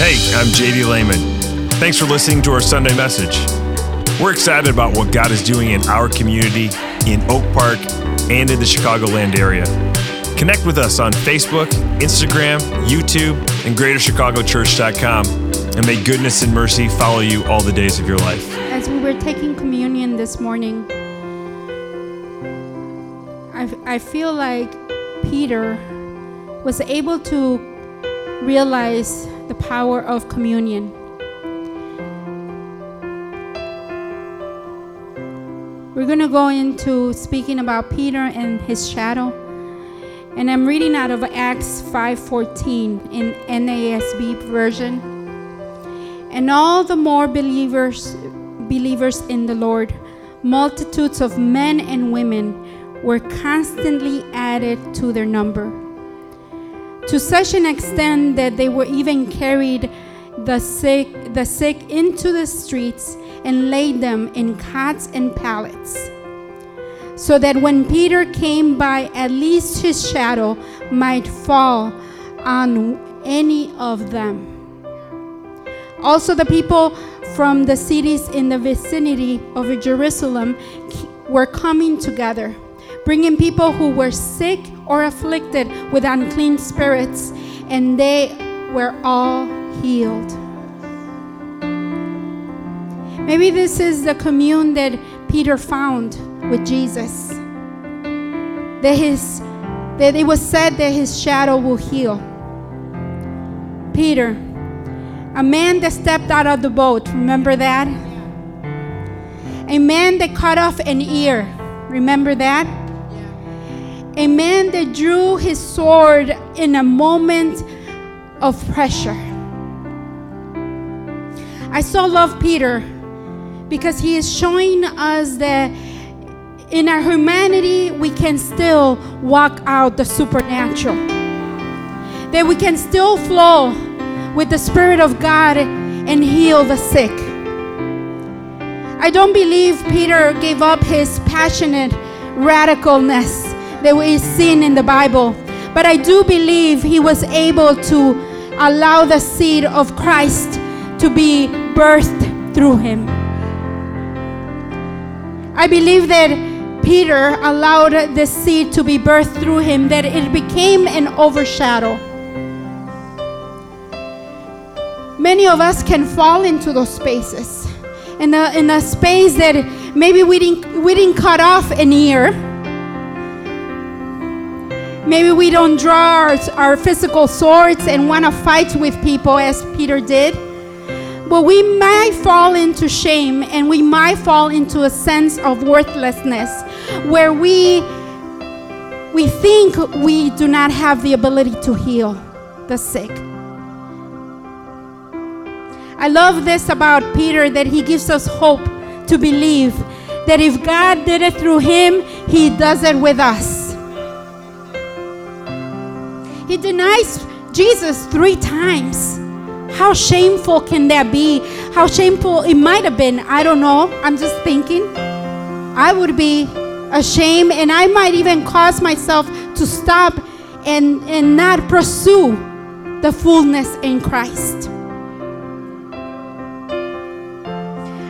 Hey, I'm JD Lehman. Thanks for listening to our Sunday message. We're excited about what God is doing in our community, in Oak Park, and in the Chicagoland area. Connect with us on Facebook, Instagram, YouTube, and GreaterChicagoChurch.com. And may goodness and mercy follow you all the days of your life. As we were taking communion this morning, I, I feel like Peter was able to realize the power of communion. We're going to go into speaking about Peter and his shadow. And I'm reading out of Acts 5:14 in NASB version. And all the more believers believers in the Lord, multitudes of men and women were constantly added to their number to such an extent that they were even carried the sick, the sick into the streets and laid them in cots and pallets. So that when Peter came by, at least his shadow might fall on any of them. Also, the people from the cities in the vicinity of Jerusalem were coming together bringing people who were sick or afflicted with unclean spirits, and they were all healed. Maybe this is the commune that Peter found with Jesus. That his that it was said that his shadow will heal. Peter, a man that stepped out of the boat, remember that? A man that cut off an ear, remember that? A man that drew his sword in a moment of pressure. I so love Peter because he is showing us that in our humanity we can still walk out the supernatural. That we can still flow with the Spirit of God and heal the sick. I don't believe Peter gave up his passionate radicalness that we've seen in the Bible. But I do believe he was able to allow the seed of Christ to be birthed through him. I believe that Peter allowed the seed to be birthed through him, that it became an overshadow. Many of us can fall into those spaces. In a, in a space that maybe we didn't, we didn't cut off an ear Maybe we don't draw our, our physical swords and want to fight with people as Peter did. But we might fall into shame and we might fall into a sense of worthlessness where we we think we do not have the ability to heal the sick. I love this about Peter that he gives us hope to believe that if God did it through him, he does it with us. He denies Jesus three times. How shameful can that be? How shameful it might have been. I don't know. I'm just thinking. I would be ashamed, and I might even cause myself to stop and, and not pursue the fullness in Christ.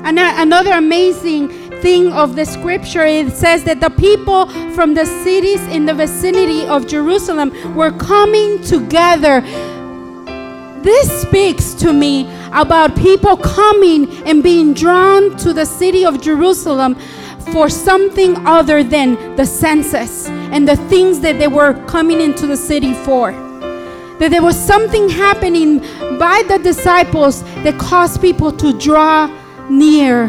And another amazing thing of the scripture it says that the people from the cities in the vicinity of Jerusalem were coming together. This speaks to me about people coming and being drawn to the city of Jerusalem for something other than the census and the things that they were coming into the city for. That there was something happening by the disciples that caused people to draw near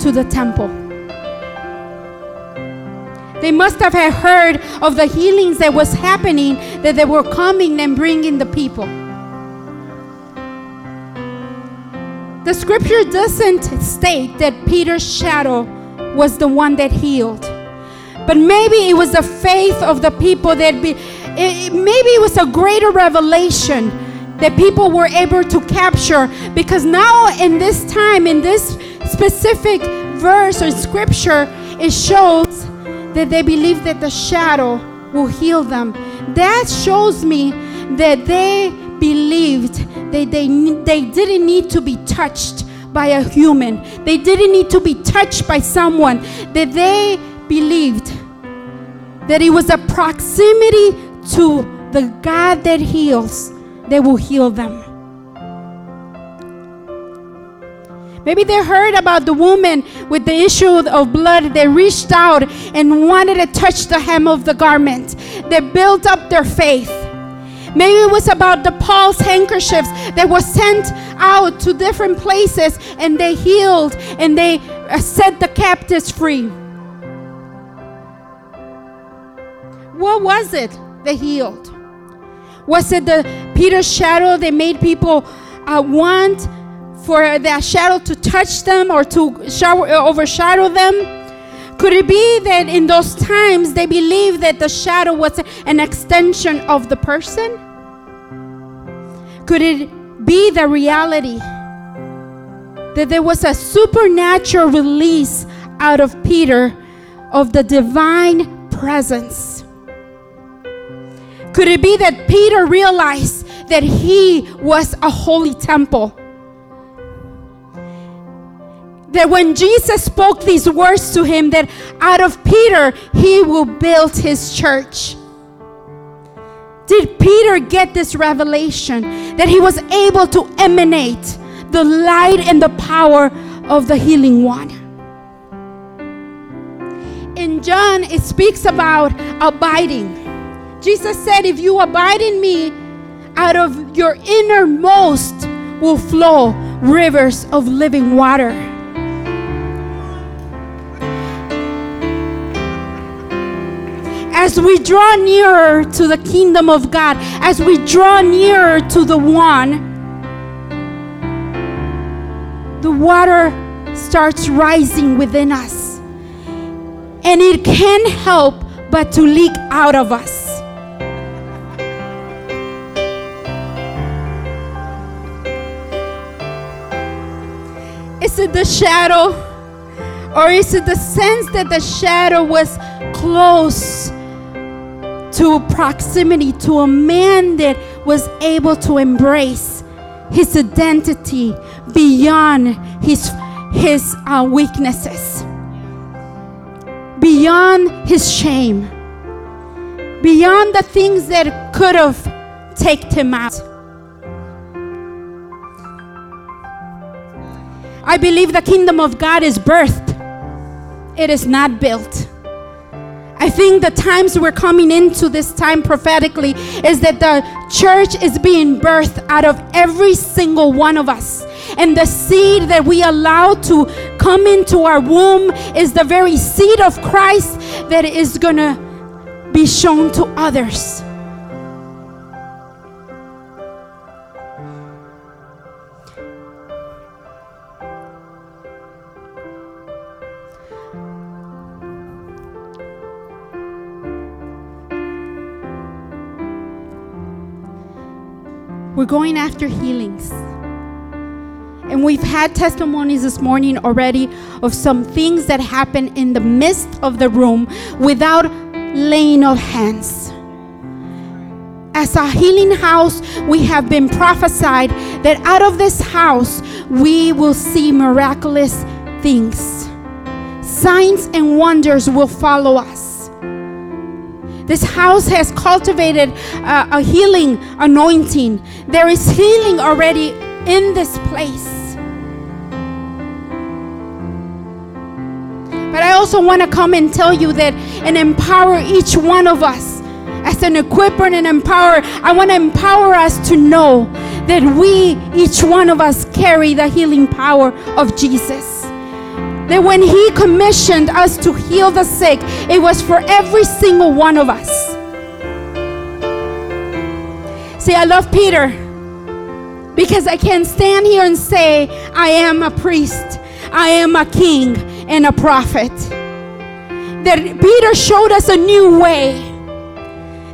to the temple. They must have heard of the healings that was happening that they were coming and bringing the people. The scripture doesn't state that Peter's shadow was the one that healed. But maybe it was the faith of the people that be, it, maybe it was a greater revelation that people were able to capture because now in this time in this specific verse or scripture it shows that they believe that the shadow will heal them. That shows me that they believed that they, they didn't need to be touched by a human, they didn't need to be touched by someone, that they believed that it was a proximity to the God that heals that will heal them. Maybe they heard about the woman with the issue of blood. They reached out and wanted to touch the hem of the garment. They built up their faith. Maybe it was about the Paul's handkerchiefs that were sent out to different places and they healed and they uh, set the captives free. What was it that healed? Was it the Peter's shadow that made people uh, want for that shadow to touch them or to shower, uh, overshadow them? Could it be that in those times they believed that the shadow was an extension of the person? Could it be the reality that there was a supernatural release out of Peter of the divine presence? Could it be that Peter realized that he was a holy temple? That when Jesus spoke these words to him, that out of Peter he will build his church. Did Peter get this revelation that he was able to emanate the light and the power of the healing one? In John, it speaks about abiding. Jesus said, If you abide in me, out of your innermost will flow rivers of living water. As we draw nearer to the kingdom of God, as we draw nearer to the one, the water starts rising within us. And it can't help but to leak out of us. Is it the shadow? Or is it the sense that the shadow was close to proximity to a man that was able to embrace his identity beyond his his uh, weaknesses. Beyond his shame. Beyond the things that could have taken him out. I believe the kingdom of god is birthed. It is not built I think the times we're coming into this time prophetically is that the church is being birthed out of every single one of us. And the seed that we allow to come into our womb is the very seed of Christ that is going to be shown to others. We're going after healings. And we've had testimonies this morning already of some things that happen in the midst of the room without laying of hands. As a healing house, we have been prophesied that out of this house we will see miraculous things. Signs and wonders will follow us. This house has cultivated a, a healing anointing. There is healing already in this place. But I also want to come and tell you that and empower each one of us as an equiper and an empower. I want to empower us to know that we, each one of us, carry the healing power of Jesus that when He commissioned us to heal the sick, it was for every single one of us. See, I love Peter because I can stand here and say, I am a priest, I am a king, and a prophet. That Peter showed us a new way.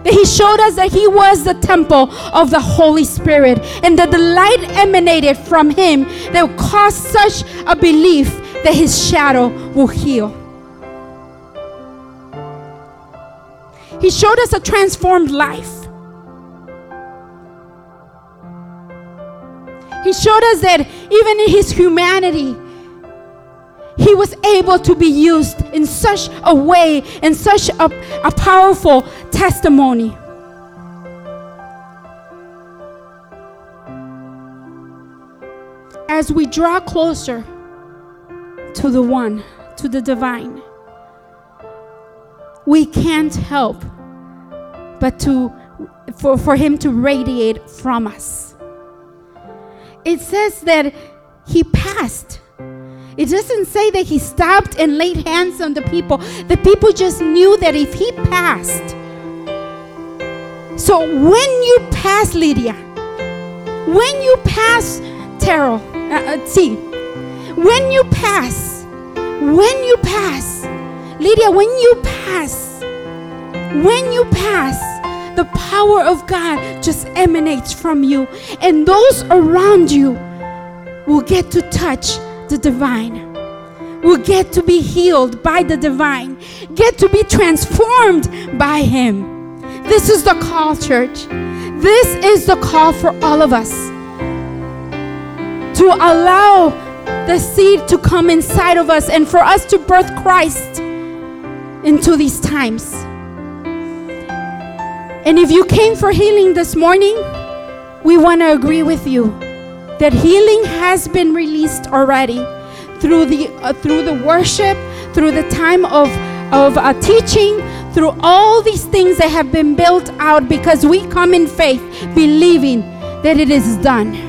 That he showed us that he was the temple of the Holy Spirit and that the light emanated from him that caused such a belief that his shadow will heal. He showed us a transformed life. He showed us that even in his humanity, he was able to be used in such a way, in such a, a powerful testimony. As we draw closer to the one, to the divine, we can't help but to for, for him to radiate from us. It says that he passed. It doesn't say that he stopped and laid hands on the people. The people just knew that if he passed. So when you pass, Lydia, when you pass, Terrell, uh, uh, when you pass, when you pass, Lydia, when you pass, when you pass, the power of God just emanates from you, and those around you will get to touch the divine, will get to be healed by the divine, get to be transformed by Him. This is the call, church. This is the call for all of us to allow the seed to come inside of us and for us to birth Christ into these times. And if you came for healing this morning, we want to agree with you that healing has been released already through the uh, through the worship, through the time of of uh, teaching, through all these things that have been built out because we come in faith, believing that it is done.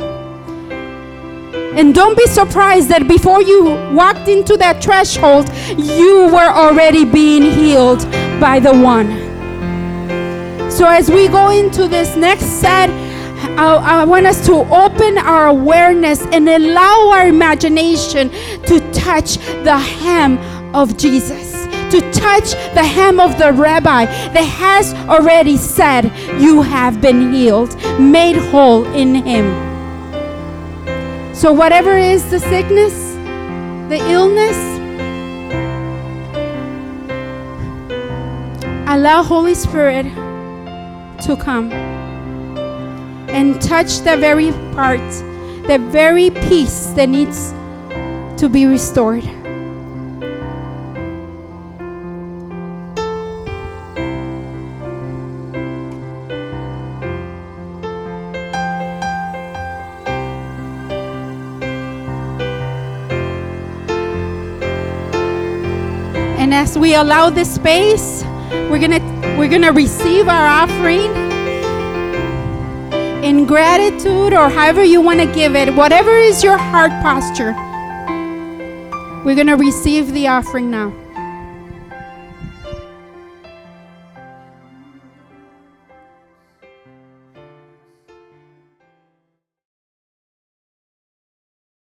And don't be surprised that before you walked into that threshold, you were already being healed by the one. So, as we go into this next set, I, I, want us to open our awareness and allow our imagination to touch the hem of Jesus, to touch the hem of the rabbi that has already said, You have been healed, made whole in Him. So, whatever is the sickness, the illness, allow Holy Spirit to come and touch the very part, the very piece that needs to be restored. We allow this space, we're going to we're going to receive our offering in gratitude or however you want to give it, whatever is your heart posture. We're going to receive the offering now.